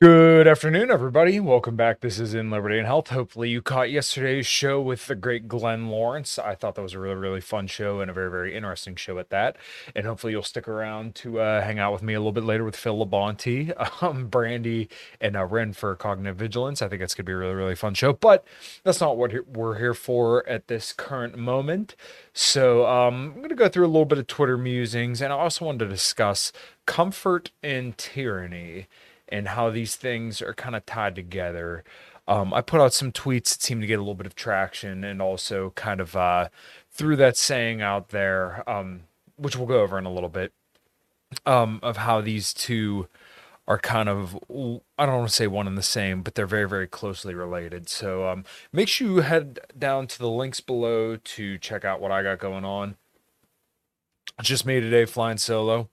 Good afternoon, everybody. Welcome back. This is In Liberty and Health. Hopefully, you caught yesterday's show with the great Glenn Lawrence. I thought that was a really, really fun show and a very, very interesting show at that. And hopefully, you'll stick around to uh, hang out with me a little bit later with Phil Labonte, um, Brandy, and uh, Ren for Cognitive Vigilance. I think it's going to be a really, really fun show. But that's not what we're here for at this current moment. So um, I'm going to go through a little bit of Twitter musings, and I also wanted to discuss comfort and tyranny and how these things are kind of tied together. Um, I put out some tweets that seemed to get a little bit of traction and also kind of uh, threw that saying out there, um, which we'll go over in a little bit, um, of how these two are kind of, I don't want to say one and the same, but they're very, very closely related. So um, make sure you head down to the links below to check out what I got going on. Just me today flying solo.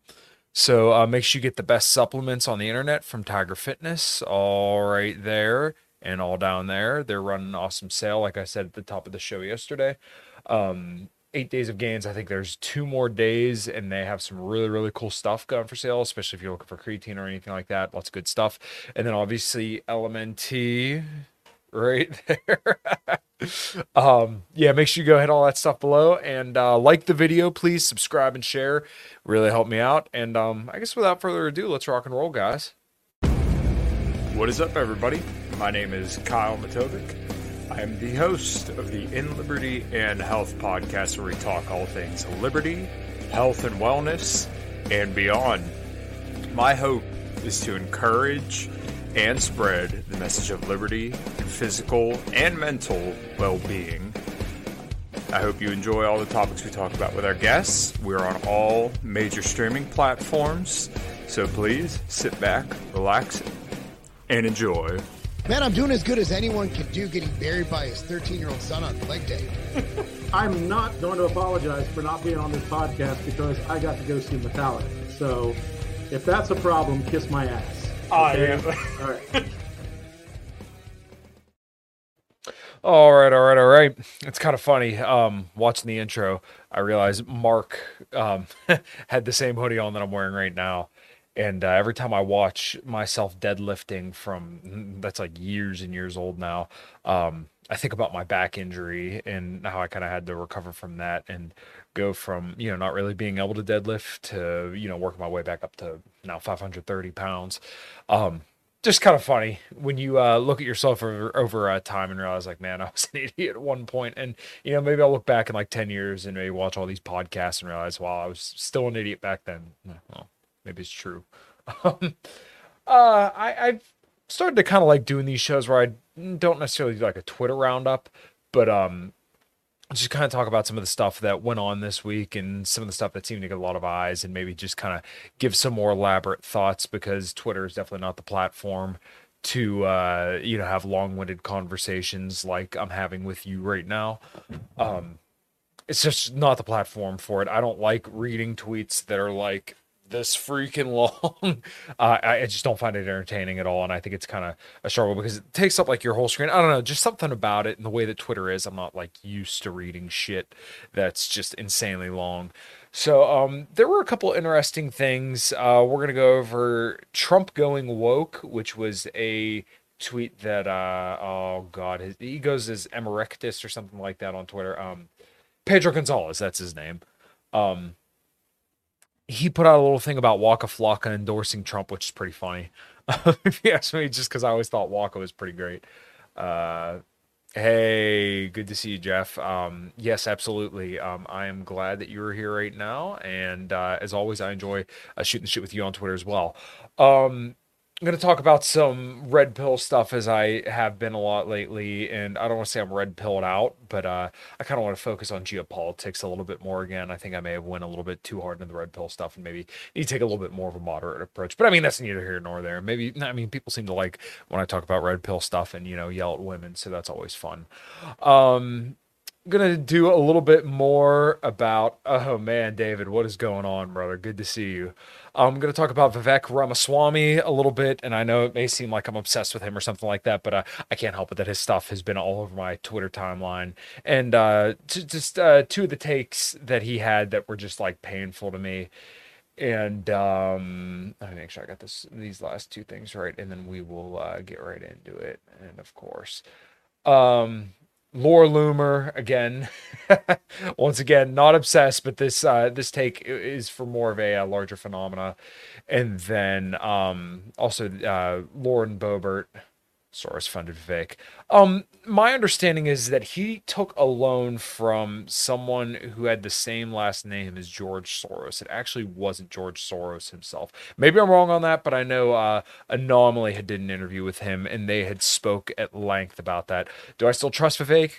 So uh, make sure you get the best supplements on the internet from Tiger Fitness, all right there and all down there. They're running an awesome sale, like I said at the top of the show yesterday. Um, eight days of gains. I think there's two more days, and they have some really, really cool stuff going for sale, especially if you're looking for creatine or anything like that. Lots of good stuff. And then obviously LMNT right there. um, yeah, make sure you go hit all that stuff below and uh, like the video, please subscribe and share. Really help me out. And um, I guess without further ado, let's rock and roll, guys. What is up, everybody? My name is Kyle Matovcik. I am the host of the In Liberty and Health podcast, where we talk all things liberty, health, and wellness, and beyond. My hope is to encourage and spread the message of liberty, and physical and mental well being. I hope you enjoy all the topics we talk about with our guests. We're on all major streaming platforms, so please sit back, relax, and enjoy. Man, I'm doing as good as anyone can do getting buried by his 13 year old son on leg day. I'm not going to apologize for not being on this podcast because I got to go see Metallica. So if that's a problem, kiss my ass. Okay. Yeah. all right. All right, all right, all right. It's kind of funny. Um, watching the intro, I realized Mark um, had the same hoodie on that I'm wearing right now. And uh, every time I watch myself deadlifting from that's like years and years old now, um, I think about my back injury and how I kind of had to recover from that and go from you know not really being able to deadlift to you know working my way back up to now 530 pounds. Um, just kind of funny when you uh, look at yourself over, over uh, time and realize like man i was an idiot at one point. And you know maybe i'll look back in like 10 years and maybe watch all these podcasts and realize wow i was still an idiot back then. Well maybe it's true. Um, uh, I, i've started to kind of like doing these shows where i don't necessarily do like a twitter roundup but um just kind of talk about some of the stuff that went on this week and some of the stuff that seemed to get a lot of eyes and maybe just kind of give some more elaborate thoughts because Twitter is definitely not the platform to uh, you know have long-winded conversations like I'm having with you right now. Um, it's just not the platform for it. I don't like reading tweets that are like this freaking long. uh, I just don't find it entertaining at all, and I think it's kind of a struggle because it takes up like your whole screen. I don't know, just something about it and the way that Twitter is. I'm not like used to reading shit that's just insanely long. So um, there were a couple interesting things. Uh, we're gonna go over Trump going woke, which was a tweet that uh, oh god, his, he goes as Emeritus or something like that on Twitter. Um, Pedro Gonzalez, that's his name. Um, he put out a little thing about Waka Flocka endorsing Trump, which is pretty funny. if you ask me, just because I always thought Waka was pretty great. Uh, hey, good to see you, Jeff. Um, yes, absolutely. Um, I am glad that you're here right now, and uh, as always, I enjoy uh, shooting shit with you on Twitter as well. Um, I'm going to talk about some red pill stuff as I have been a lot lately. And I don't want to say I'm red pilled out, but uh, I kind of want to focus on geopolitics a little bit more again. I think I may have went a little bit too hard into the red pill stuff and maybe need to take a little bit more of a moderate approach. But I mean, that's neither here nor there. Maybe, I mean, people seem to like when I talk about red pill stuff and, you know, yell at women. So that's always fun. Um, gonna do a little bit more about oh man david what is going on brother good to see you i'm gonna talk about vivek ramaswamy a little bit and i know it may seem like i'm obsessed with him or something like that but uh, i can't help it that his stuff has been all over my twitter timeline. And uh, just uh, two of the takes that he had that were just like painful to me. And um let me make sure i got this these last two things right and then we will uh, get right into it and of course um Laura Loomer again. Once again, not obsessed, but this uh, this take is for more of a, a larger phenomena. And then um, also uh, Lauren Boebert, Soros funded Vic. Um, my understanding is that he took a loan from someone who had the same last name as George Soros. It actually wasn't George Soros himself. Maybe I'm wrong on that, but I know uh, Anomaly had did an interview with him and they had spoke at length about that. Do I still trust Vivek?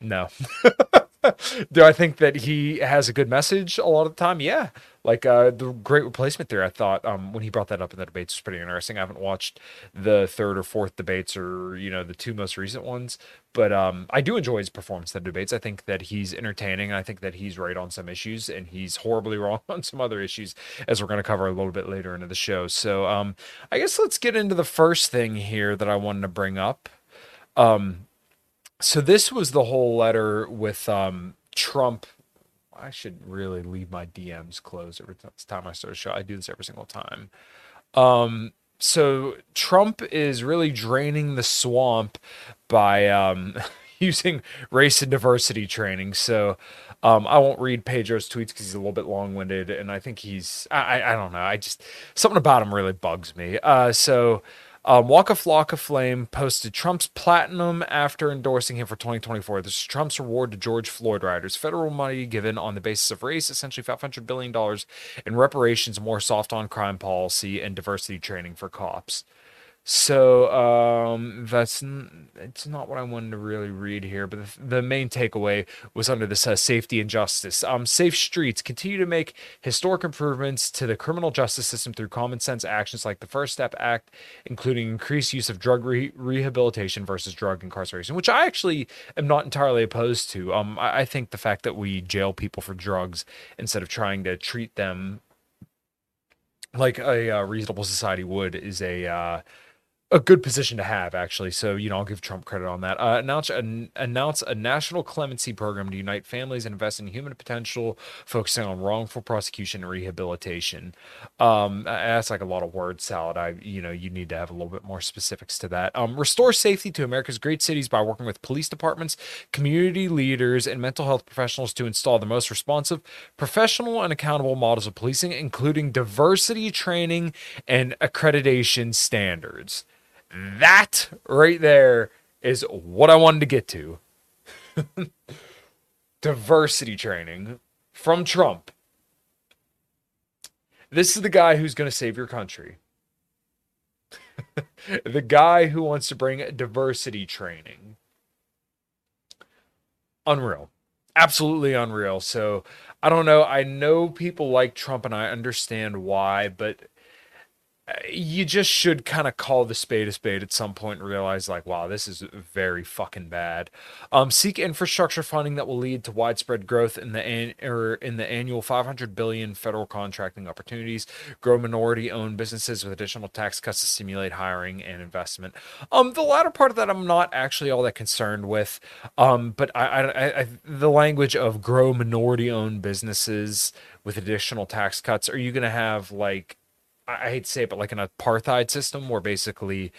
No. Do I think that he has a good message a lot of the time? Yeah. Like uh, the great replacement there, I thought um, when he brought that up in the debates was pretty interesting. I haven't watched the third or fourth debates or you know the two most recent ones, but um, I do enjoy his performance in the debates. I think that he's entertaining. I think that he's right on some issues and he's horribly wrong on some other issues, as we're going to cover a little bit later into the show. So um, I guess let's get into the first thing here that I wanted to bring up. Um, so this was the whole letter with um, Trump. I should really leave my DMs closed every time I start a show. I do this every single time. Um, so Trump is really draining the swamp by um, using race and diversity training. So um, I won't read Pedro's tweets because he's a little bit long winded, and I think he's I, I don't know. I just something about him really bugs me. Uh, so um, Waka Flocka Flame posted Trump's platinum after endorsing him for 2024. This is Trump's reward to George Floyd rioters. Federal money given on the basis of race, essentially $500 billion in reparations, more soft on crime policy, and diversity training for cops. So um, that's it's not what I wanted to really read here, but the, the main takeaway was under this uh, safety and justice. Um, safe streets continue to make historic improvements to the criminal justice system through common sense actions like the First Step Act, including increased use of drug re- rehabilitation versus drug incarceration, which I actually am not entirely opposed to. Um, I, I think the fact that we jail people for drugs instead of trying to treat them like a uh, reasonable society would is a uh, a good position to have, actually. So, you know, I'll give Trump credit on that. Uh, announce, an, announce a national clemency program to unite families and invest in human potential, focusing on wrongful prosecution and rehabilitation. Um, that's like a lot of word salad. I, you know, you need to have a little bit more specifics to that. Um, restore safety to America's great cities by working with police departments, community leaders, and mental health professionals to install the most responsive, professional, and accountable models of policing, including diversity training and accreditation standards. That right there is what I wanted to get to. Diversity training from Trump. This is the guy who's going to save your country. the guy who wants to bring diversity training. Unreal. Absolutely unreal. So I don't know. I know people like Trump and I understand why, but you just should kind of call the spade a spade at some point and realize like wow this is very fucking bad. Um, seek infrastructure funding that will lead to widespread growth in the an- or in the annual 500 billion federal contracting opportunities. Grow minority owned businesses with additional tax cuts to stimulate hiring and investment. Um the latter part of that i'm not actually all that concerned with. Um but i i, I the language of grow minority owned businesses with additional tax cuts are you going to have like I hate to say it, but like an apartheid system where basically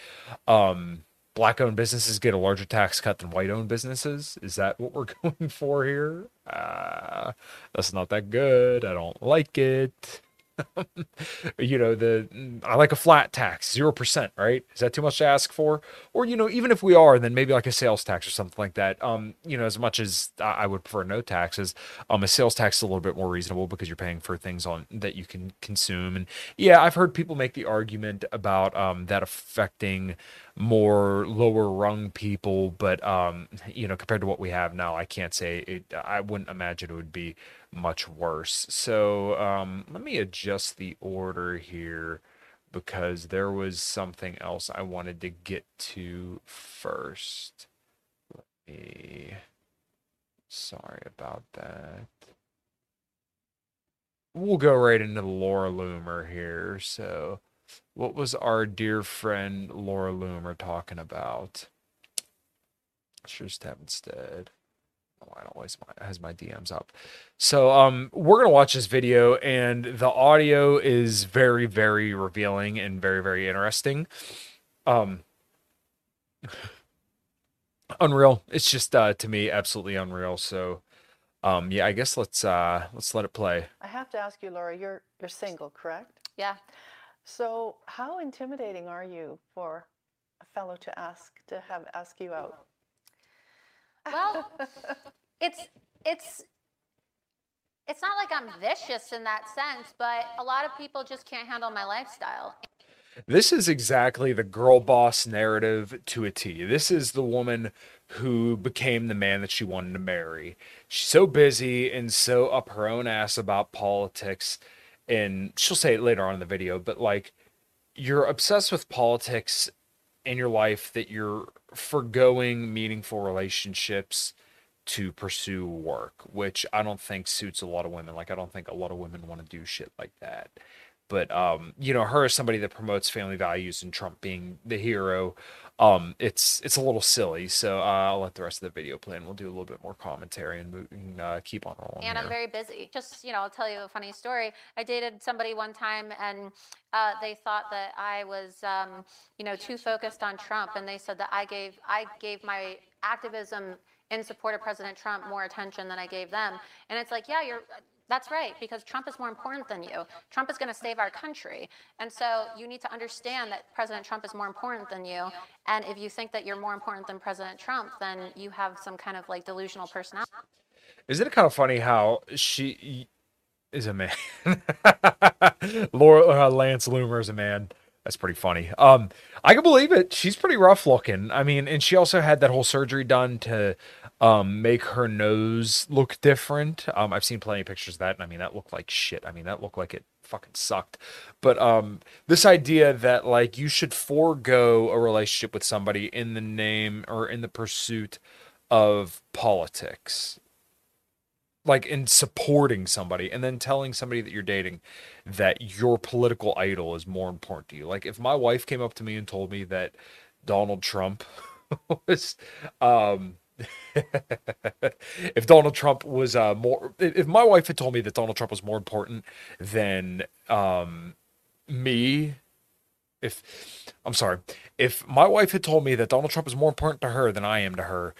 um, black owned businesses get a larger tax cut than white owned businesses. Is that what we're going for here? Uh, that's not that good. I don't like it. you know, the I like a flat tax, zero percent, right? Is that too much to ask for? Or you know, even if we are, then maybe like a sales tax or something like that. Um, you know, as much as I would prefer no taxes, um, a sales tax is a little bit more reasonable because you're paying for things on that you can consume. And yeah, I've heard people make the argument about um that affecting more lower rung people, but um, you know, compared to what we have now, I can't say it. I wouldn't imagine it would be much worse. So um, let me adjust the order here because there was something else I wanted to get to first. Let me. Sorry about that. We'll go right into the Laura Loomer here. So, what was our dear friend Laura Loomer talking about? Let's just have instead. Oh, I don't always has my DMs up. So um we're gonna watch this video and the audio is very, very revealing and very, very interesting. Um unreal. It's just uh to me absolutely unreal. So um yeah, I guess let's uh let's let it play. I have to ask you, Laura, you're you're single, correct? Yeah. So how intimidating are you for a fellow to ask to have ask you out? Well, it's it's it's not like I'm vicious in that sense, but a lot of people just can't handle my lifestyle. This is exactly the girl boss narrative to a T. This is the woman who became the man that she wanted to marry. She's so busy and so up her own ass about politics. And she'll say it later on in the video, but like, you're obsessed with politics in your life that you're foregoing meaningful relationships to pursue work, which I don't think suits a lot of women. Like I don't think a lot of women want to do shit like that. But um, you know, her as somebody that promotes family values and Trump being the hero, um, it's it's a little silly. So uh, I'll let the rest of the video play, and we'll do a little bit more commentary and, move, and uh, keep on rolling. And here. I'm very busy. Just you know, I'll tell you a funny story. I dated somebody one time, and uh, they thought that I was, um, you know, too focused on Trump, and they said that I gave I gave my activism in support of President Trump more attention than I gave them. And it's like, yeah, you're that's right, because Trump is more important than you. Trump is going to save our country. And so you need to understand that President Trump is more important than you. And if you think that you're more important than President Trump, then you have some kind of like delusional personality. Isn't it kind of funny how she is a man? Laura uh, Lance Loomer is a man. That's pretty funny. Um, I can believe it. She's pretty rough looking. I mean, and she also had that whole surgery done to um make her nose look different. Um, I've seen plenty of pictures of that, and I mean that looked like shit. I mean that looked like it fucking sucked. But um, this idea that like you should forego a relationship with somebody in the name or in the pursuit of politics like in supporting somebody and then telling somebody that you're dating that your political idol is more important to you. Like if my wife came up to me and told me that Donald Trump was um if Donald Trump was uh more if my wife had told me that Donald Trump was more important than um me if I'm sorry, if my wife had told me that Donald Trump is more important to her than I am to her,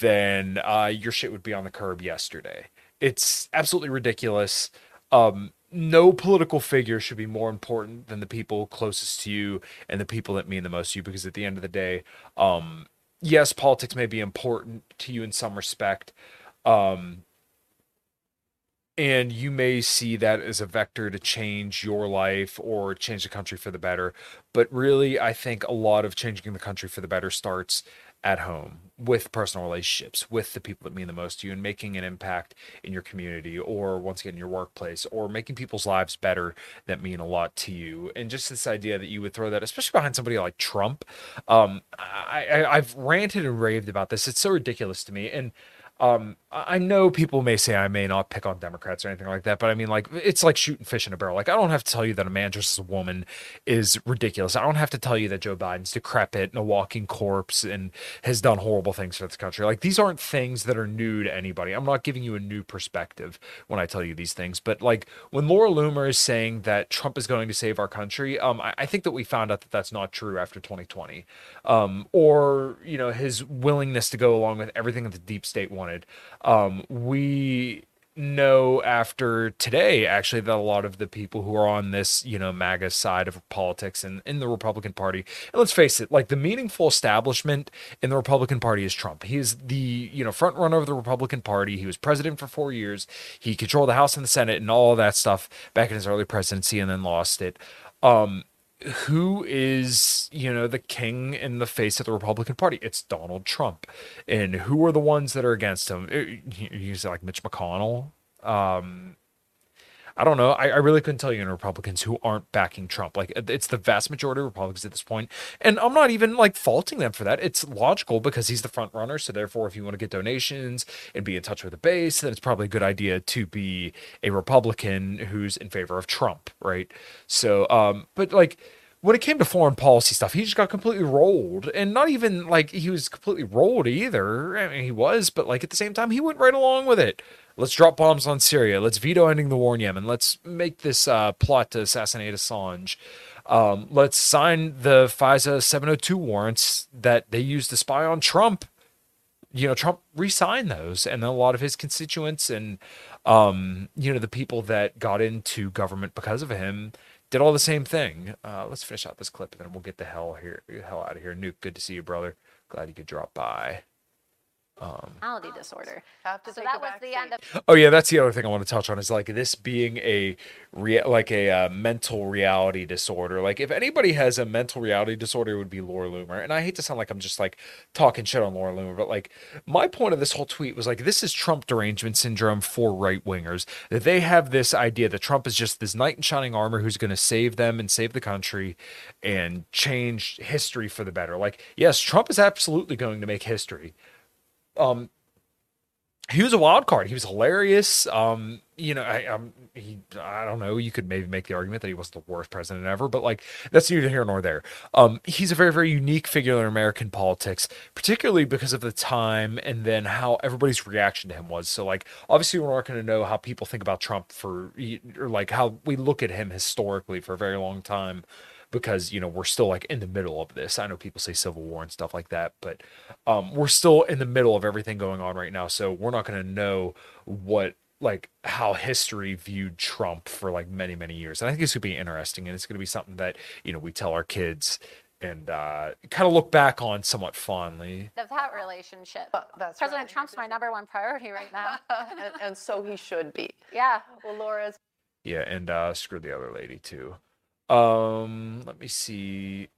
then uh, your shit would be on the curb yesterday. It's absolutely ridiculous. Um, no political figure should be more important than the people closest to you and the people that mean the most to you because at the end of the day, um, yes, politics may be important to you in some respect. Um, and you may see that as a vector to change your life or change the country for the better. But really, I think a lot of changing the country for the better starts at home with personal relationships with the people that mean the most to you and making an impact in your community or once again your workplace or making people's lives better that mean a lot to you. And just this idea that you would throw that especially behind somebody like trump um, I, I i've ranted and raved about this. It's so ridiculous to me. And um, I know people may say I may not pick on Democrats or anything like that, but I mean, like, it's like shooting fish in a barrel. Like, I don't have to tell you that a man dressed as a woman is ridiculous. I don't have to tell you that Joe Biden's decrepit and a walking corpse and has done horrible things for this country. Like, these aren't things that are new to anybody. I'm not giving you a new perspective when I tell you these things. But, like, when Laura Loomer is saying that Trump is going to save our country, um, I, I think that we found out that that's not true after 2020. Um, or, you know, his willingness to go along with everything that the deep state wanted. Um, we know after today actually that a lot of the people who are on this you know maga side of politics and in the republican party and let's face it like the meaningful establishment in the republican party is trump. He is the you know front runner of the republican party. He was president for four years. He controlled the house and the senate and all that stuff back in his early presidency and then lost it. Um who is you know the king in the face of the republican party? It's donald trump. And who are the ones that are against him? He's like mitch mcconnell. Um I don't know. I, I really couldn't tell you in Republicans who aren't backing Trump. Like it's the vast majority of Republicans at this point, and I'm not even like faulting them for that. It's logical because he's the front runner. So therefore, if you want to get donations and be in touch with the base, then it's probably a good idea to be a Republican who's in favor of Trump, right? So, um, but like when it came to foreign policy stuff, he just got completely rolled, and not even like he was completely rolled either. I mean, he was, but like at the same time, he went right along with it. Let's drop bombs on Syria. Let's veto ending the war in Yemen. Let's make this uh, plot to assassinate Assange. Um, let's sign the FISA 702 warrants that they used to spy on Trump. You know, Trump re-signed those, and a lot of his constituents and um, you know the people that got into government because of him did all the same thing. Uh, let's finish out this clip, and then we'll get the hell here, hell out of here. Nuke, good to see you, brother. Glad you could drop by. Um, personality disorder. Have to so that was the seat. end of Oh yeah, that's the other thing I want to touch on is like this being a rea- like a uh, mental reality disorder. Like if anybody has a mental reality disorder, it would be Laura Loomer. And I hate to sound like I'm just like talking shit on Laura Loomer, but like my point of this whole tweet was like this is Trump derangement syndrome for right wingers. That they have this idea that Trump is just this knight in shining armor who's going to save them and save the country and change history for the better. Like yes, Trump is absolutely going to make history. Um, he was a wild card. He was hilarious. Um, you know, I, um, he, I don't know. You could maybe make the argument that he was the worst president ever, but like that's neither here nor there. Um, he's a very, very unique figure in American politics, particularly because of the time and then how everybody's reaction to him was. So, like, obviously, we're not going to know how people think about Trump for, or like how we look at him historically for a very long time because you know we're still like in the middle of this. I know people say civil war and stuff like that, but um, we're still in the middle of everything going on right now. So we're not going to know what like how history viewed Trump for like many many years. And I think it's going to be interesting, and it's going to be something that you know we tell our kids and uh, kind of look back on somewhat fondly. of that relationship. That's President right. Trump's my number one priority right now. and, and so he should be. yeah. Well, Laura's Yeah, and uh, screw the other lady too. Um, let me see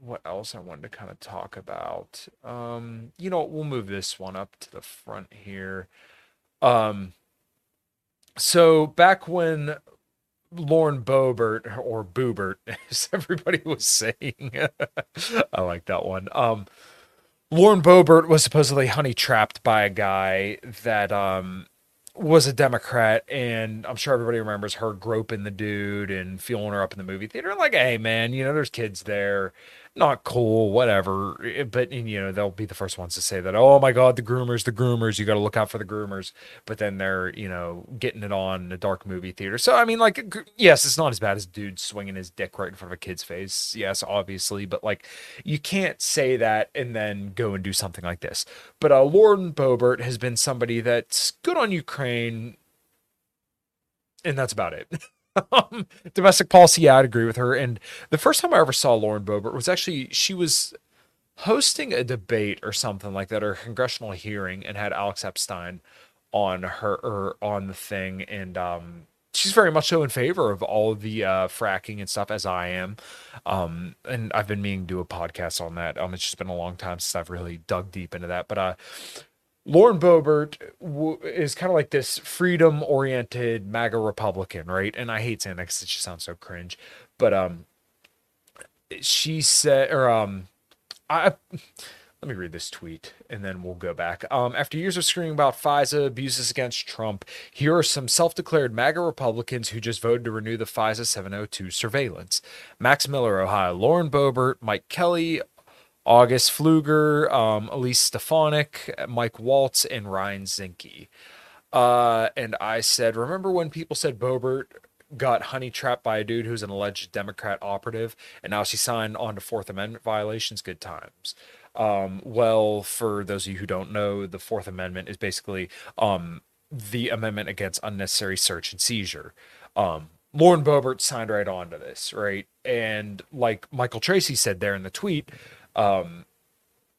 what else I wanted to kind of talk about. Um, you know, we'll move this one up to the front here. Um, so back when Lauren Boebert or Boobert, as everybody was saying, I like that one. Um, Lauren Boebert was supposedly honey trapped by a guy that um was a Democrat, and I'm sure everybody remembers her groping the dude and feeling her up in the movie theater. Like, hey, man, you know, there's kids there, not cool, whatever. Eh, But you know, they'll be the first ones to say that. Oh my God, the groomers, the groomers. You got to look out for the groomers. But then they're, you know, getting it on in a dark movie theater. So I mean, like, yes, it's not as bad as dude swinging his dick right in front of a kid's face. Yes, obviously, but like, you can't say that and then go and do something like this. But uh, Lauren Boebert has been somebody that's good on Ukraine, and that's about it. um, domestic policy, yeah, I'd agree with her. And the first time I ever saw Lauren Boebert was actually she was hosting a debate or something like that, or a congressional hearing, and had Alex Epstein on her or on the thing, and um, she's very much so in favor of all of the uh, fracking and stuff, as I am. Um, and I've been meaning to do a podcast on that. Um, it's just been a long time since I've really dug deep into that, but uh. Lauren Boebert w- is kind of like this freedom oriented MAGA Republican, right? And I hate saying that because it just sounds so cringe. But um, she said, or um, I let me read this tweet and then we'll go back. Um, after years of screaming about FISA abuses against Trump, here are some self declared MAGA Republicans who just voted to renew the FISA 702 surveillance Max Miller, Ohio, Lauren Boebert, Mike Kelly, August Pfluger, um, Elise Stefanik, Mike Waltz, and Ryan Zinke. Uh, and I said, remember when people said Boebert got honey trapped by a dude who's an alleged Democrat operative, and now she signed on to Fourth Amendment violations? Good times. Um, well, for those of you who don't know, the Fourth Amendment is basically um, the amendment against unnecessary search and seizure. Um, Lauren Boebert signed right on to this, right? And like Michael Tracey said there in the tweet, um,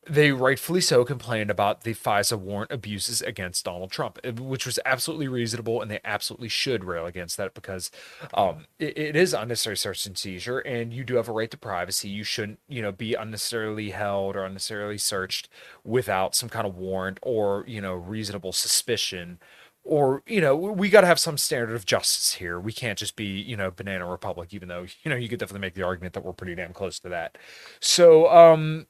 they rightfully so complained about the FISA warrant abuses against Donald Trump, eh, which was absolutely reasonable, and they absolutely should rail against that because um, it, it is unnecessary search and seizure, and you do have a right to privacy. You shouldn't, you know, be unnecessarily held or unnecessarily searched without some kind of warrant or you know reasonable suspicion or you know we got to have some standard of justice here. We can't just be you know banana republic even though you know you could definitely make the argument that we're pretty damn close to that. So um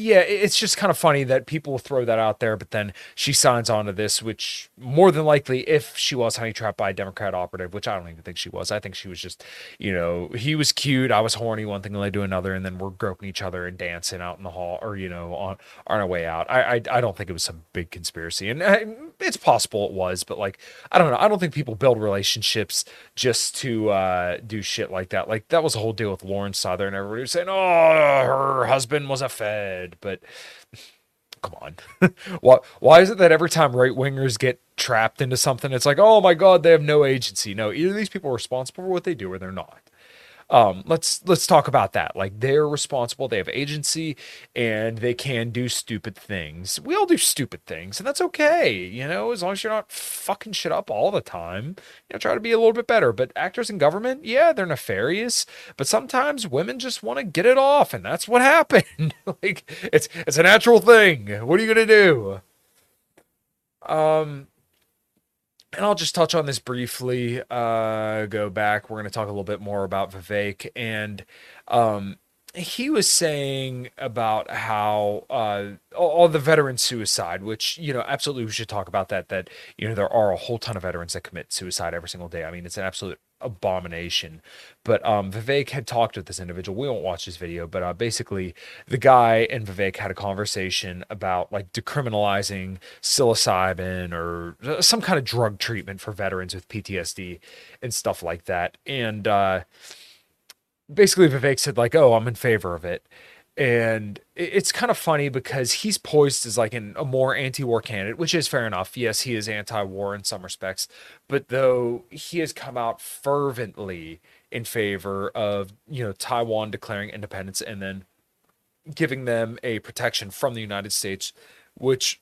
yeah, it's just kind of funny that people throw that out there, but then she signs on to this, which more than likely, if she was honey trapped by a Democrat operative, which I don't even think she was, I think she was just, you know, he was cute, I was horny, one thing led to another, and then we're groping each other and dancing out in the hall, or you know, on on our way out. I I, I don't think it was some big conspiracy, and uh, it's possible it was, but like I don't know, I don't think people build relationships just to uh, do shit like that. Like that was a whole deal with Lauren Southern. And everybody was saying, oh, her husband was a Fed but come on. why why is it that every time right wingers get trapped into something, it's like, oh my god, they have no agency? No, either these people are responsible for what they do or they're not um, let's let's talk about that. Like they're responsible, they have agency, and they can do stupid things. We all do stupid things, and that's okay. You know, as long as you're not fucking shit up all the time. You know, try to be a little bit better. But actors in government, yeah, they're nefarious, but sometimes women just want to get it off, and that's what happened. like it's it's a natural thing. What are you gonna do? Um, and I'll just touch on this briefly. Uh, go back. We're going to talk a little bit more about Vivek, and um, he was saying about how uh, all the veteran suicide, which you know, absolutely, we should talk about that. That you know, there are a whole ton of veterans that commit suicide every single day. I mean, it's an absolute abomination. But um, Vivek had talked with this individual. We won't watch this video, but uh, basically, the guy and Vivek had a conversation about like decriminalizing psilocybin or some kind of drug treatment for veterans with PTSD and stuff like that. And uh, basically, Vivek said like, "Oh, I'm in favor of it." and it's kind of funny because he's poised as like an, a more anti-war candidate which is fair enough. Yes he is anti-war in some respects. But though he has come out fervently in favor of you know taiwan declaring independence and then giving them a protection from the united states which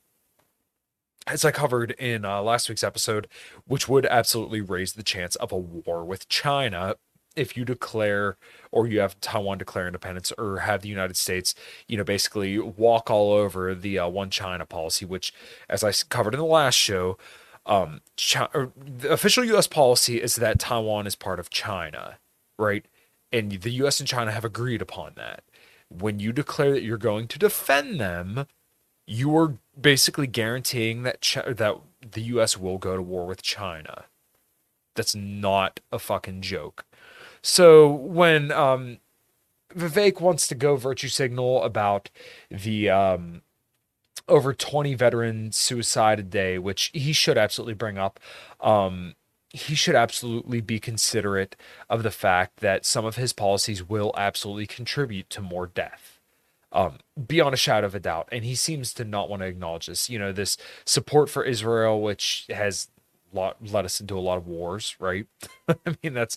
as I covered in uh, last week's episode, which would absolutely raise the chance of a war with China if you declare or you have Taiwan declare independence or have the United States, you know, basically walk all over the uh, one China policy, which, as I covered in the last show, um, China, the official U.S. policy is that Taiwan is part of China, right? And the U.S. and China have agreed upon that. When you declare that you're going to defend them, you are basically guaranteeing that Ch- that the U.S. will go to war with China. That's not a fucking joke. So when um, Vivek wants to go virtue signal about the um, over 20 veteran suicide a day, which he should absolutely bring up. Um, he should absolutely be considerate of the fact that some of his policies will absolutely contribute to more death. Um, beyond a shadow of a doubt. And he seems to not want to acknowledge this. You know, this support for Israel, which has lot, led us into a lot of wars, right? I mean, that's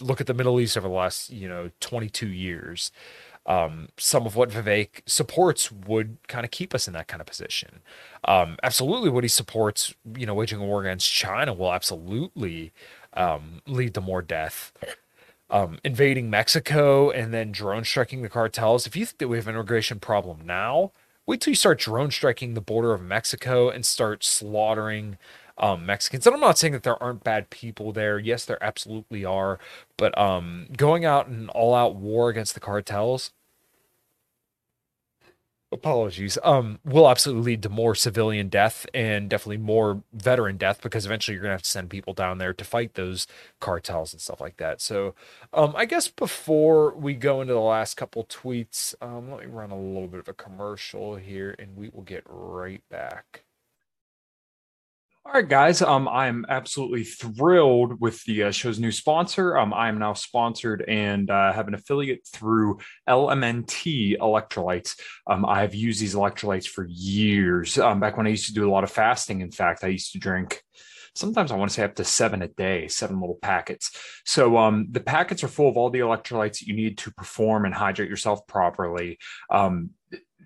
look at the Middle East over the last, you know, 22 years. um, some of what Vivek supports would kind of keep us in that kind of position. Um, absolutely, what he supports, you know, waging a war against China will absolutely um, lead to more death. Um, invading Mexico and then drone striking the cartels. If you think that we have an immigration problem now, wait till you start drone striking the border of Mexico and start slaughtering um, Mexicans. And I'm not saying that there aren't bad people there. Yes, there absolutely are. But um, going out in all out war against the cartels, apologies um will absolutely lead to more civilian death and definitely more veteran death because eventually you're gonna have to send people down there to fight those cartels and stuff like that so um i guess before we go into the last couple tweets um let me run a little bit of a commercial here and we will get right back all right, guys. Um, I'm absolutely thrilled with the uh, show's new sponsor. Um, I am now sponsored and uh, have an affiliate through LMNT electrolytes. Um, I have used these electrolytes for years. Um, back when I used to do a lot of fasting, in fact, I used to drink sometimes I want to say up to seven a day, seven little packets. So um, the packets are full of all the electrolytes that you need to perform and hydrate yourself properly. Um,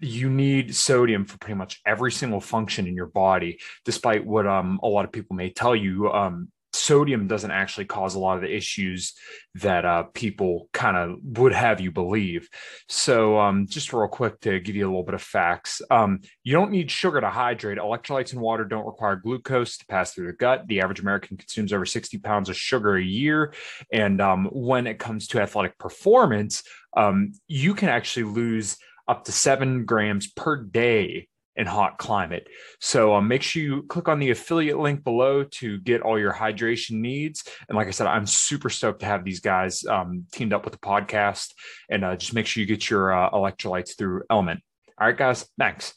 you need sodium for pretty much every single function in your body, despite what um, a lot of people may tell you. Um, sodium doesn't actually cause a lot of the issues that uh, people kind of would have you believe. So, um, just real quick to give you a little bit of facts, um, you don't need sugar to hydrate. Electrolytes and water don't require glucose to pass through the gut. The average American consumes over 60 pounds of sugar a year. And um, when it comes to athletic performance, um, you can actually lose up to seven grams per day in hot climate. So um, make sure you click on the affiliate link below to get all your hydration needs. And like I said, I'm super stoked to have these guys um, teamed up with the podcast. And uh, just make sure you get your uh, electrolytes through LMNT. All right, guys. Thanks.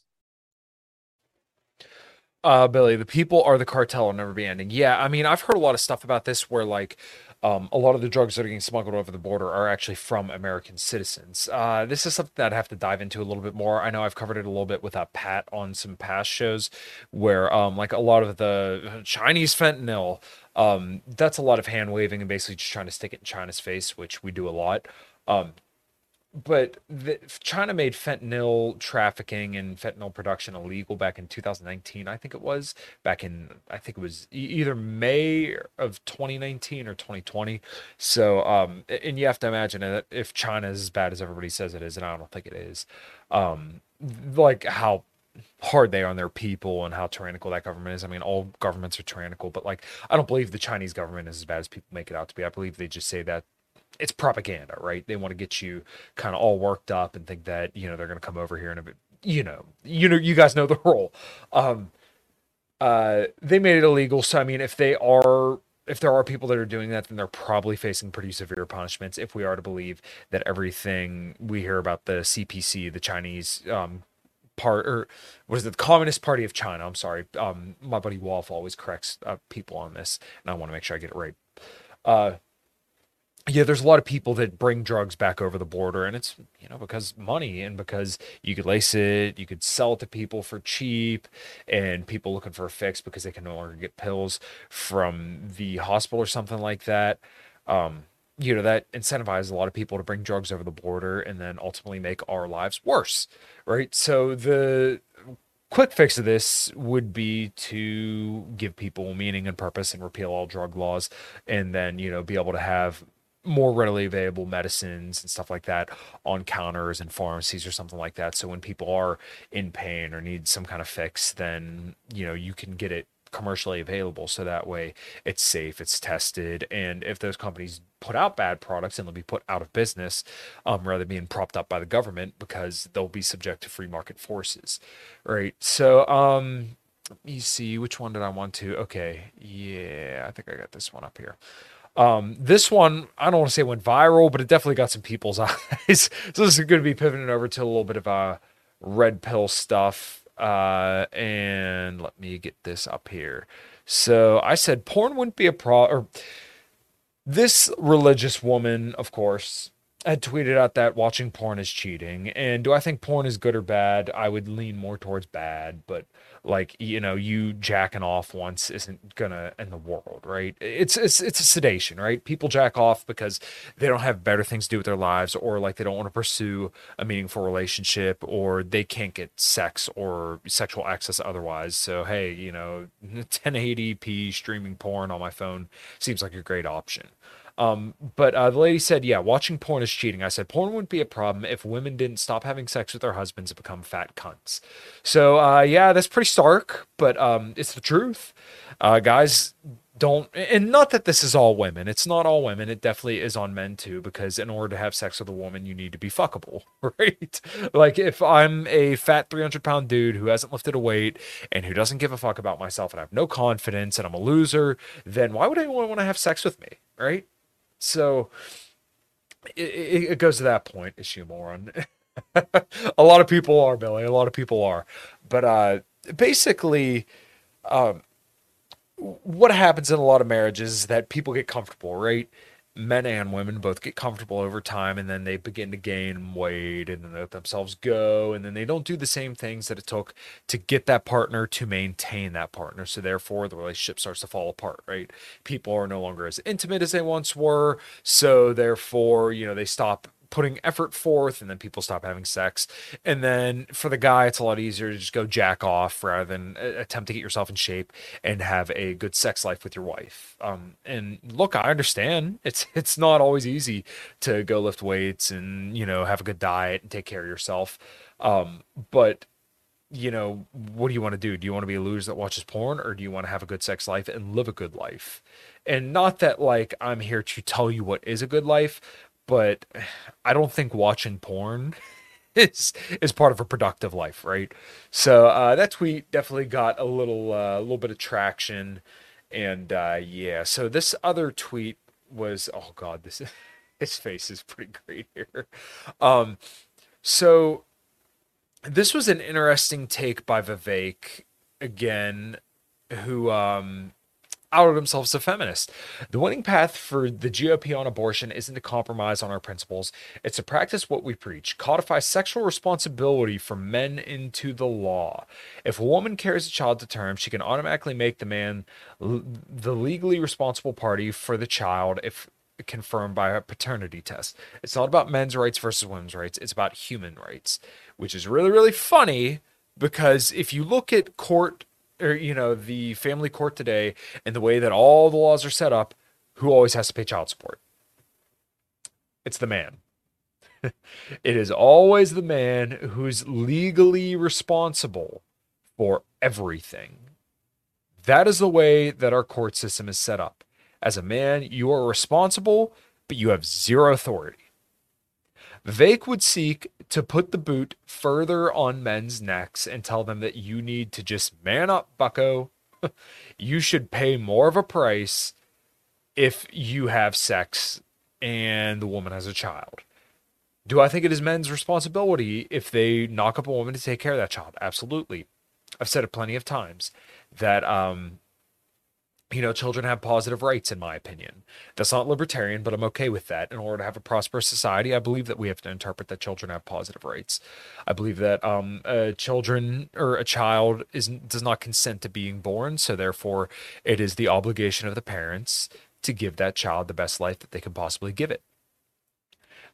Uh, Billy, the people are the cartel will never be ending. Yeah, I mean, I've heard a lot of stuff about this where like um, a lot of the drugs that are getting smuggled over the border are actually from American citizens. Uh, this is something that I have to dive into a little bit more. I know I've covered it a little bit with uh, Pat on some past shows where, um, like, a lot of the Chinese fentanyl, um, that's a lot of hand waving and basically just trying to stick it in China's face, which we do a lot. Um, but the, China made fentanyl trafficking and fentanyl production illegal back in 2019, I think it was. Back in, I think it was either May of 2019 or 2020. So, um, and you have to imagine that if China is as bad as everybody says it is, and I don't think it is, um, like how hard they are on their people and how tyrannical that government is. I mean, all governments are tyrannical, but like, I don't believe the Chinese government is as bad as people make it out to be. I believe they just say that it's propaganda, right? They want to get you kind of all worked up and think that you know they're going to come over here and you know, you know, you guys know the role. Um, uh, they made it illegal, so I mean, if they are, if there are people that are doing that, then they're probably facing pretty severe punishments. If we are to believe that everything we hear about the CPC, the Chinese um, part, or was it, the Communist Party of China? I'm sorry, um, my buddy Wolf always corrects uh, people on this, and I want to make sure I get it right. Uh, yeah, there's a lot of people that bring drugs back over the border, and it's you know because money and because you could lace it, you could sell it to people for cheap, and people looking for a fix because they can no longer get pills from the hospital or something like that. Um, you know that incentivizes a lot of people to bring drugs over the border and then ultimately make our lives worse, right? So the quick fix of this would be to give people meaning and purpose and repeal all drug laws and then you know be able to have more readily available medicines and stuff like that on counters and pharmacies or something like that. So when people are in pain or need some kind of fix, then you know you can get it commercially available. So that way it's safe, it's tested, and if those companies put out bad products, and they'll be put out of business um, rather than being propped up by the government because they'll be subject to free market forces, right? So um, let me see which one did I want to. Okay, yeah, I think I got this one up here. Um, this one, I don't want to say went viral, but it definitely got some people's eyes. so this is going to be pivoting over to a little bit of uh, red pill stuff. Uh, and let me get this up here. So I said porn wouldn't be a pro. Or this religious woman, of course, had tweeted out that watching porn is cheating. And do I think porn is good or bad? I would lean more towards bad, but like you know, you jacking off once isn't gonna end the world, right? It's it's it's a sedation, right? People jack off because they don't have better things to do with their lives, or like they don't want to pursue a meaningful relationship, or they can't get sex or sexual access otherwise. So hey, you know, 1080p streaming porn on my phone seems like a great option. Um, but uh, the lady said, yeah, watching porn is cheating. I said, porn wouldn't be a problem if women didn't stop having sex with their husbands and become fat cunts. So, uh, yeah, that's pretty stark, but um, it's the truth. Uh, guys don't, and not that this is all women. It's not all women. It definitely is on men too, because in order to have sex with a woman, you need to be fuckable, right? like if I'm a fat 300 pound dude who hasn't lifted a weight and who doesn't give a fuck about myself and I have no confidence and I'm a loser, then why would anyone want to have sex with me, right? So it, it, goes to that point. Is she a moron? a lot of people are, Billy. A lot of people are. But uh, basically, um, what happens in a lot of marriages is that people get comfortable, right? Men and women both get comfortable over time and then they begin to gain weight and then let themselves go and then they don't do the same things that it took to get that partner to maintain that partner. So therefore the relationship starts to fall apart right? People are no longer as intimate as they once were. So therefore you know they stop putting effort forth and then people stop having sex. And then for the guy it's a lot easier to just go jack off rather than attempt to get yourself in shape and have a good sex life with your wife. Um, and look i understand. It's it's not always easy to go lift weights and you know have a good diet and take care of yourself. Um, but you know what do you want to do? Do you want to be a loser that watches porn or do you want to have a good sex life and live a good life? And not that like i'm here to tell you what is a good life but I don't think watching porn is is part of a productive life, right? So uh, that tweet definitely got a little uh, a little bit of traction, and uh, yeah. So this other tweet was oh god, this his face is pretty great here. Um, so this was an interesting take by Vivek again, who um outed himself as a feminist. The winning path for the GOP on abortion isn't to compromise on our principles, it's to practice what we preach, codify sexual responsibility for men into the law. If a woman carries a child to term, she can automatically make the man l- the legally responsible party for the child if confirmed by a paternity test. It's not about men's rights versus women's rights, it's about human rights, which is really, really funny because if you look at court or you know the family court today and the way that all the laws are set up who always has to pay child support? It's the man. It is always the man who's legally responsible for everything. That is the way that our court system is set up. As a man you are responsible but you have zero authority. Vivek would seek to put the boot further on men's necks and tell them that you need to just man up, bucko. you should pay more of a price if you have sex and the woman has a child. Do I think it is men's responsibility if they knock up a woman to take care of that child? Absolutely. I've said it plenty of times that um, you know, children have positive rights, in my opinion. That's not libertarian, but I'm okay with that. In order to have a prosperous society, I believe that we have to interpret that children have positive rights. I believe that um, uh, children or a child is does not consent to being born, so therefore, it is the obligation of the parents to give that child the best life that they can possibly give it.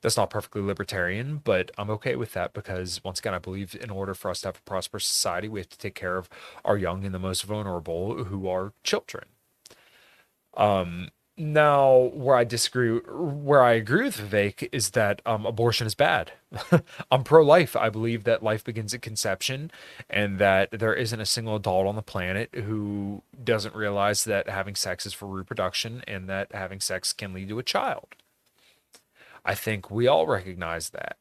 That's not perfectly libertarian, but I'm okay with that because, once again, I believe in order for us to have a prosperous society, we have to take care of our young and the most vulnerable, who are children. Um, now, where I disagree, where I agree with Vivek is that um, abortion is bad. I'm pro life. I believe that life begins at conception and that there isn't a single adult on the planet who doesn't realize that having sex is for reproduction and that having sex can lead to a child. I think we all recognize that.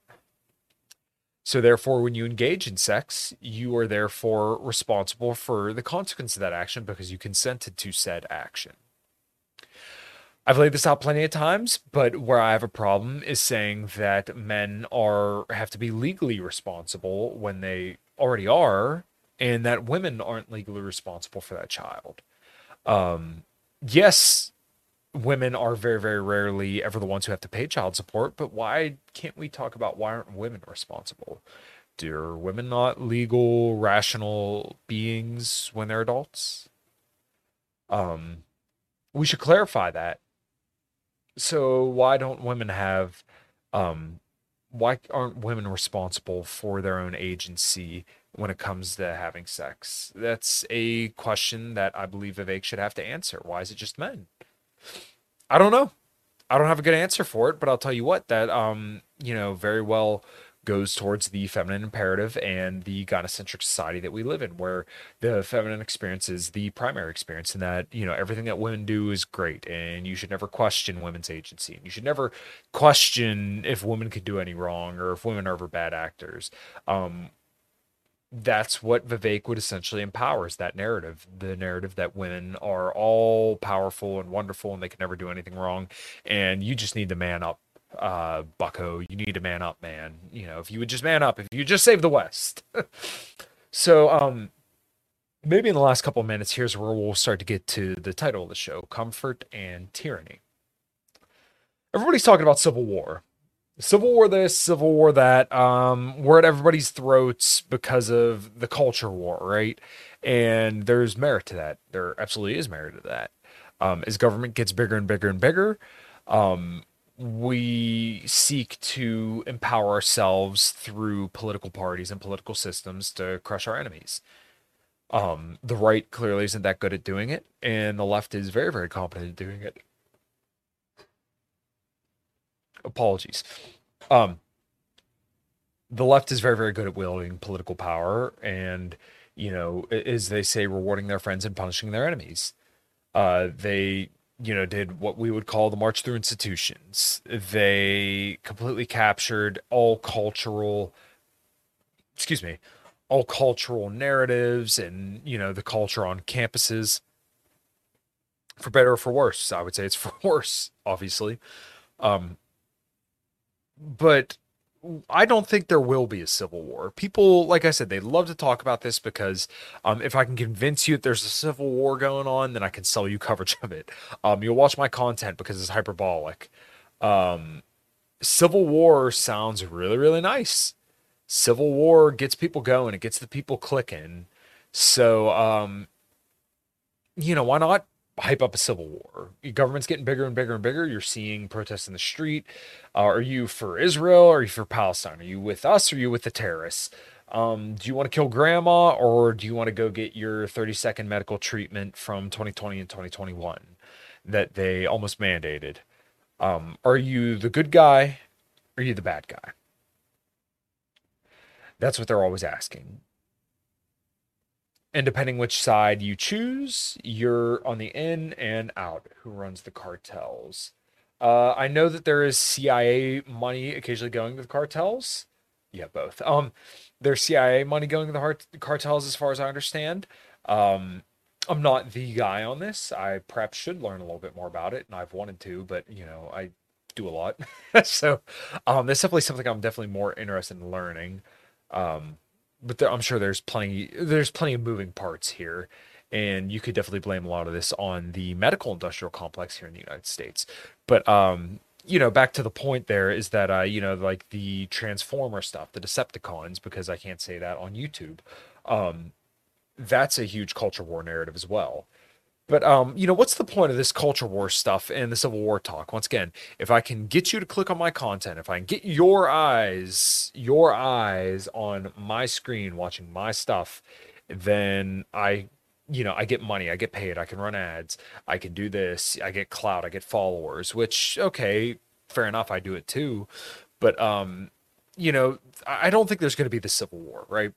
So, therefore, when you engage in sex, you are therefore responsible for the consequence of that action because you consented to said action. I've laid this out plenty of times, but where I have a problem is saying that men are have to be legally responsible when they already are, and that women aren't legally responsible for that child. Um, yes, women are very, very rarely ever the ones who have to pay child support, but why can't we talk about why aren't women responsible? Do are women not legal, rational beings when they're adults? Um, we should clarify that. So why don't women have um why aren't women responsible for their own agency when it comes to having sex? That's a question that I believe Vivek should have to answer. Why is it just men? I don't know. I don't have a good answer for it, but I'll tell you what, that um, you know, very well goes towards the feminine imperative and the gynocentric society that we live in, where the feminine experience is the primary experience, and that you know everything that women do is great, and you should never question women's agency, and you should never question if women could do any wrong or if women are ever bad actors. Um, that's what Vivek would essentially empower is that narrative, the narrative that women are all powerful and wonderful and they can never do anything wrong, and you just need to man up uh, Bucko, you need to man up, man. You know, if you would just man up, if you just save the West. so, um, maybe in the last couple of minutes, here's where we'll start to get to the title of the show Comfort and Tyranny. Everybody's talking about Civil War. Civil War this, Civil War that. Um, we're at everybody's throats because of the culture war, right? And there's merit to that. There absolutely is merit to that. Um, as government gets bigger and bigger and bigger, um, we seek to empower ourselves through political parties and political systems to crush our enemies. Um, the right clearly isn't that good at doing it, and the left is very, very competent at doing it. Apologies. Um, the left is very, very good at wielding political power, and you know, as they say, rewarding their friends and punishing their enemies. Uh, they you know, did what we would call the march through institutions. They completely captured all cultural, excuse me, all cultural narratives and, you know, the culture on campuses for better or for worse. I would say it's for worse, obviously. Um, but I don't think there will be a civil war. People, like I said, they love to talk about this because um, if I can convince you that there's a civil war going on, then I can sell you coverage of it. Um, you'll watch my content because it's hyperbolic. Um, civil war sounds really, really nice. Civil war gets people going. It gets the people clicking. So, um, you know, why not hype up a civil war. Your government's getting bigger and bigger and bigger. You're seeing protests in the street. Uh, are you for Israel? Are you for Palestine? Are you with us? Or are you with the terrorists? Um, do you want to kill grandma or do you want to go get your 30 second medical treatment from 2020 and 2021 that they almost mandated? Um, are you the good guy? Or are you the bad guy? That's what they're always asking. And depending which side you choose, you're on the in and out. Who runs the cartels? Uh, I know that there is CIA money occasionally going to the cartels. Yeah, both. Um, there's CIA money going to the heart- cartels, as far as I understand. Um, I'm not the guy on this. I perhaps should learn a little bit more about it, and I've wanted to, but you know, I do a lot. so, um, that's definitely something I'm definitely more interested in learning. Um, but there, I'm sure there's plenty there's plenty of moving parts here, and you could definitely blame a lot of this on the medical industrial complex here in the United States. But um, you know, back to the point there is that uh, you know, like the Transformer stuff, the Decepticons, because I can't say that on YouTube. Um, that's a huge culture war narrative as well. But um, you know, what's the point of this culture war stuff and the Civil War talk? Once again, if I can get you to click on my content, if I can get your eyes, your eyes on my screen watching my stuff, then I you know, I get money, I get paid, I can run ads, I can do this, I get clout, I get followers, which okay, fair enough, I do it too. But um, you know, I don't think there's to be the civil war, right?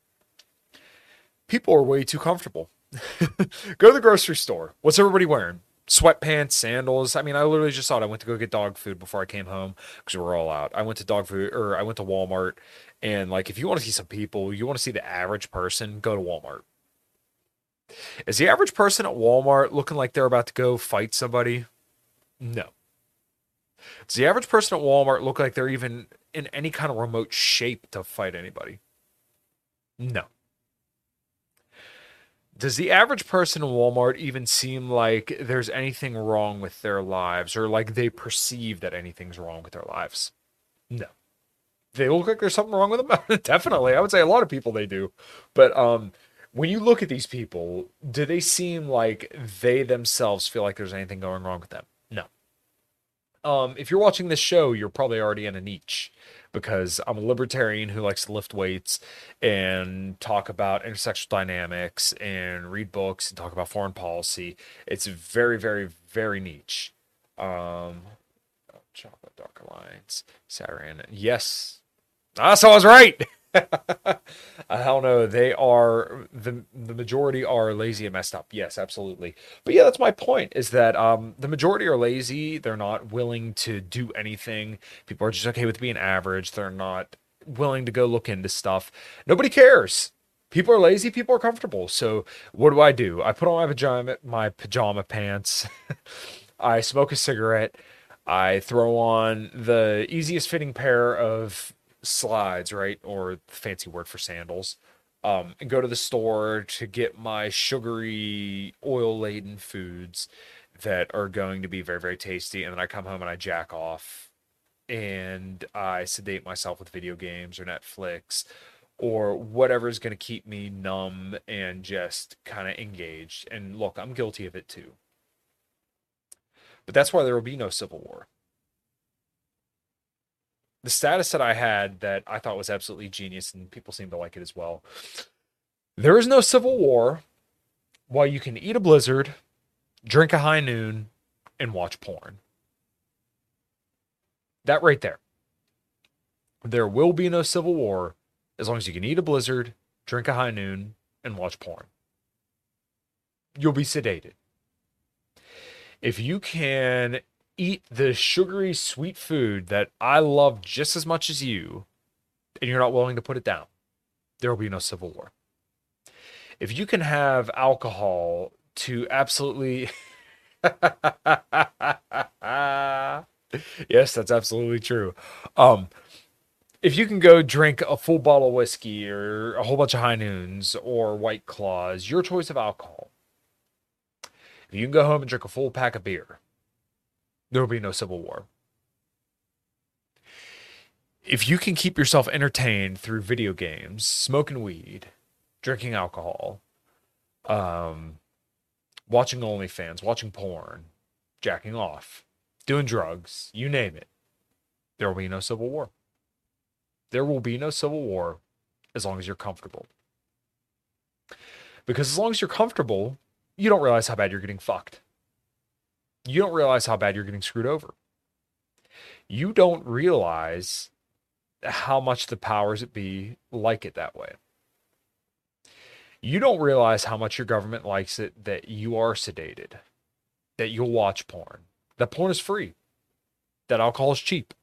People are way too comfortable go to the grocery store. What's everybody wearing? Sweatpants, sandals. I mean, I literally just thought I went to go get dog food before I came home because we're all out. I went to dog food or I went to Walmart and like if you want to see some people, you want to see the average person, go to Walmart. Is the average person at Walmart looking like they're about to go fight somebody? No. Does the average person at Walmart look like they're even in any kind of remote shape to fight anybody? No does the average person in Walmart even seem like there's anything wrong with their lives or like they perceive that anything's wrong with their lives? No. They look like there's something wrong with them. Definitely. I would say a lot of people they do. But um when you look at these people, do they seem like they themselves feel like there's anything going wrong with them? No. Um, if you're watching this show, you're probably already in a niche because I'm a libertarian who likes to lift weights and talk about intersectional dynamics and read books and talk about foreign policy. It's very, very, very niche. Um, chocolate dark alliance, Saran. Yes. Ah, so I was right. I don't know. They are the the majority are lazy and messed up. Yes, absolutely. But yeah, that's my point. Is that um, the majority are lazy. They're not willing to do anything. People are just okay with being average. They're not willing to go look into stuff. Nobody cares. People are lazy. People are comfortable. So what do I do? I put on my pajama my pajama pants. I smoke a cigarette. I throw on the easiest fitting pair of slides, right? Or fancy word for sandals. Um, and go to the store to get my sugary, oil laden foods that are going to be very, very tasty. And then I come home and I jack off and I sedate myself with video games or Netflix or whatever is going to keep me numb and just kind of engaged. And look, I'm guilty of it too. But that's why there will be no civil war the status that I had that I thought was absolutely genius, and people seem to like it as well. There is no civil war while you can eat a blizzard, drink a high noon, and watch porn. That right there. There will be no civil war as long as you can eat a blizzard, drink a high noon, and watch porn. You'll be sedated. If you can eat the sugary sweet food that I love just as much as you, and you're not willing to put it down, there will be no civil war. If you can have alcohol to absolutely. yes, that's absolutely true. Um, if you can go drink a full bottle of whiskey or a whole bunch of high noons or white claws, your choice of alcohol. If you can go home and drink a full pack of beer, there will be no civil war. If you can keep yourself entertained through video games, smoking weed, drinking alcohol, um, watching OnlyFans, watching porn, jacking off, doing drugs, you name it, there will be no civil war. There will be no civil war as long as you're comfortable. Because as long as you're comfortable, you don't realize how bad you're getting fucked you don't realize how bad you're getting screwed over. You don't realize how much the powers that be like it that way. You don't realize how much your government likes it that you are sedated, that you'll watch porn, that porn is free, that alcohol is cheap,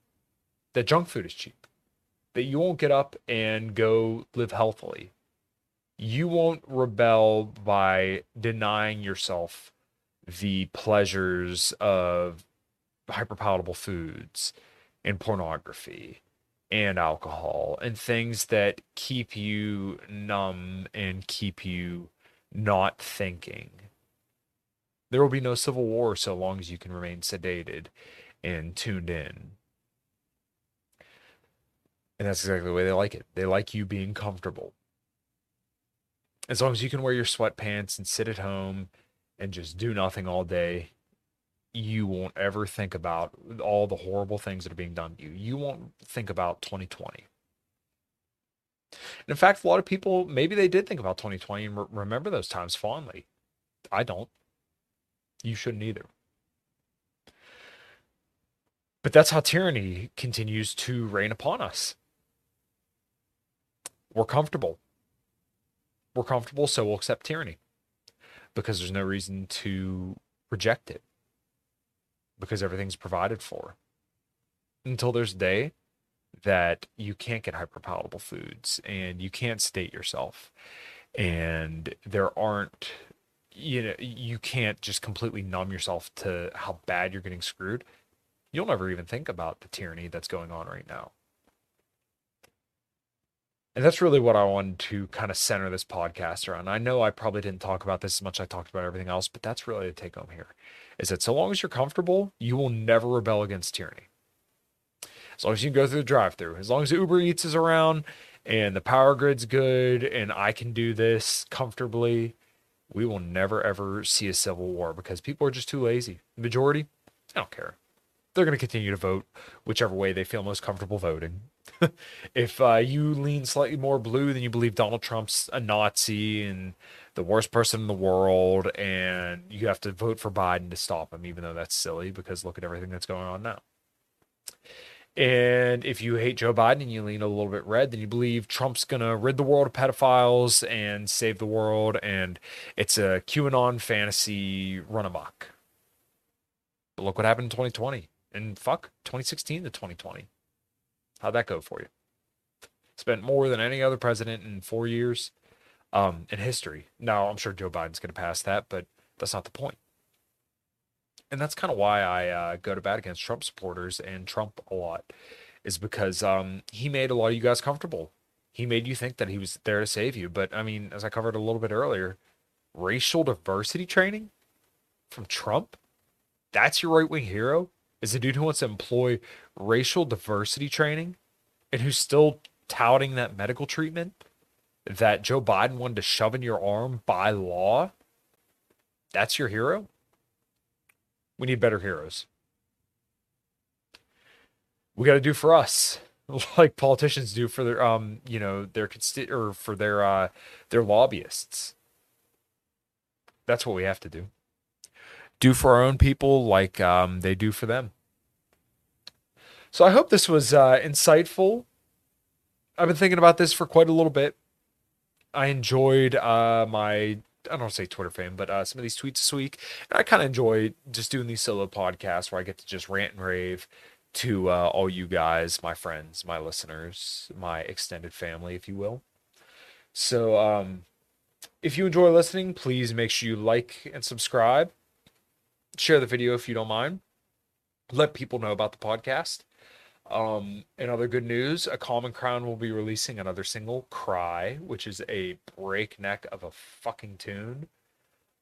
that junk food is cheap, that you won't get up and go live healthily. You won't rebel by denying yourself the pleasures of hyperpalatable foods and pornography and alcohol and things that keep you numb and keep you not thinking. There will be no civil war so long as you can remain sedated and tuned in. And that's exactly the way they like it. They like you being comfortable. As long as you can wear your sweatpants and sit at home and just do nothing all day, you won't ever think about all the horrible things that are being done to you. You won't think about 2020. And in fact, a lot of people maybe they did think about 2020 and re- remember those times fondly. I don't. You shouldn't either. But that's how tyranny continues to reign upon us. We're comfortable. We're comfortable, so we'll accept tyranny because there's no reason to reject it because everything's provided for. Until there's a day that you can't get hyperpalatable foods and you can't state yourself and there aren't you know you can't just completely numb yourself to how bad you're getting screwed you'll never even think about the tyranny that's going on right now And that's really what I wanted to kind of center this podcast around. I know I probably didn't talk about this as much as I talked about everything else, but that's really the take home here is that so long as you're comfortable, you will never rebel against tyranny. As long as you can go through the drive through, as long as Uber Eats is around and the power grid's good and I can do this comfortably, we will never ever see a civil war because people are just too lazy. The majority, I don't care. They're going to continue to vote whichever way they feel most comfortable voting. if uh, you lean slightly more blue than you believe Donald Trump's a Nazi and the worst person in the world, and you have to vote for Biden to stop him, even though that's silly because look at everything that's going on now. And if you hate Joe Biden and you lean a little bit red, then you believe Trump's going to rid the world of pedophiles and save the world. And it's a QAnon fantasy run amok. But look what happened in 2020 and fuck 2016 to 2020. How'd that go for you? Spent more than any other president in four years um, in history. Now, I'm sure Joe Biden's going to pass that, but that's not the point. And that's kind of why I uh, go to bat against Trump supporters and Trump a lot, is because um, he made a lot of you guys comfortable. He made you think that he was there to save you. But I mean, as I covered a little bit earlier, racial diversity training from Trump, that's your right wing hero? Is a dude who wants to employ racial diversity training and who's still touting that medical treatment that Joe Biden wanted to shove in your arm by law. That's your hero? We need better heroes. We got to do for us like politicians do for their um you know their consti- or for their uh their lobbyists. That's what we have to do do for our own people like um, they do for them. So I hope this was uh, insightful. I've been thinking about this for quite a little bit. I enjoyed uh, my I don't say Twitter fame, but uh, some of these tweets this week. And I kind of enjoy just doing these solo podcasts where I get to just rant and rave to uh, all you guys, my friends, my listeners, my extended family, if you will. So um, if you enjoy listening, please make sure you like and subscribe share the video if you don't mind. Let people know about the podcast. Um, and other good news, A Common Crown will be releasing another single, Cry, which is a breakneck of a fucking tune.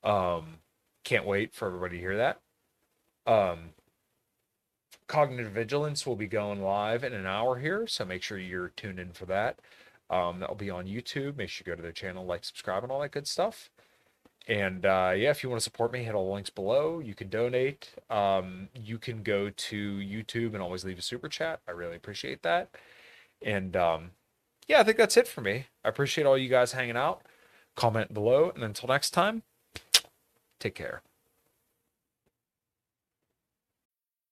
Um, can't wait for everybody to hear that. Um, Cognitive Vigilance will be going live in an hour here, so make sure you're tuned in for that. Um, that'll be on YouTube. Make sure you go to their channel, like, subscribe, and all that good stuff. And uh, yeah, if you want to support me, hit all the links below. You can donate. Um, you can go to YouTube and always leave a super chat. I really appreciate that. And um, yeah, I think that's it for me. I appreciate all you guys hanging out. Comment below. And until next time, take care.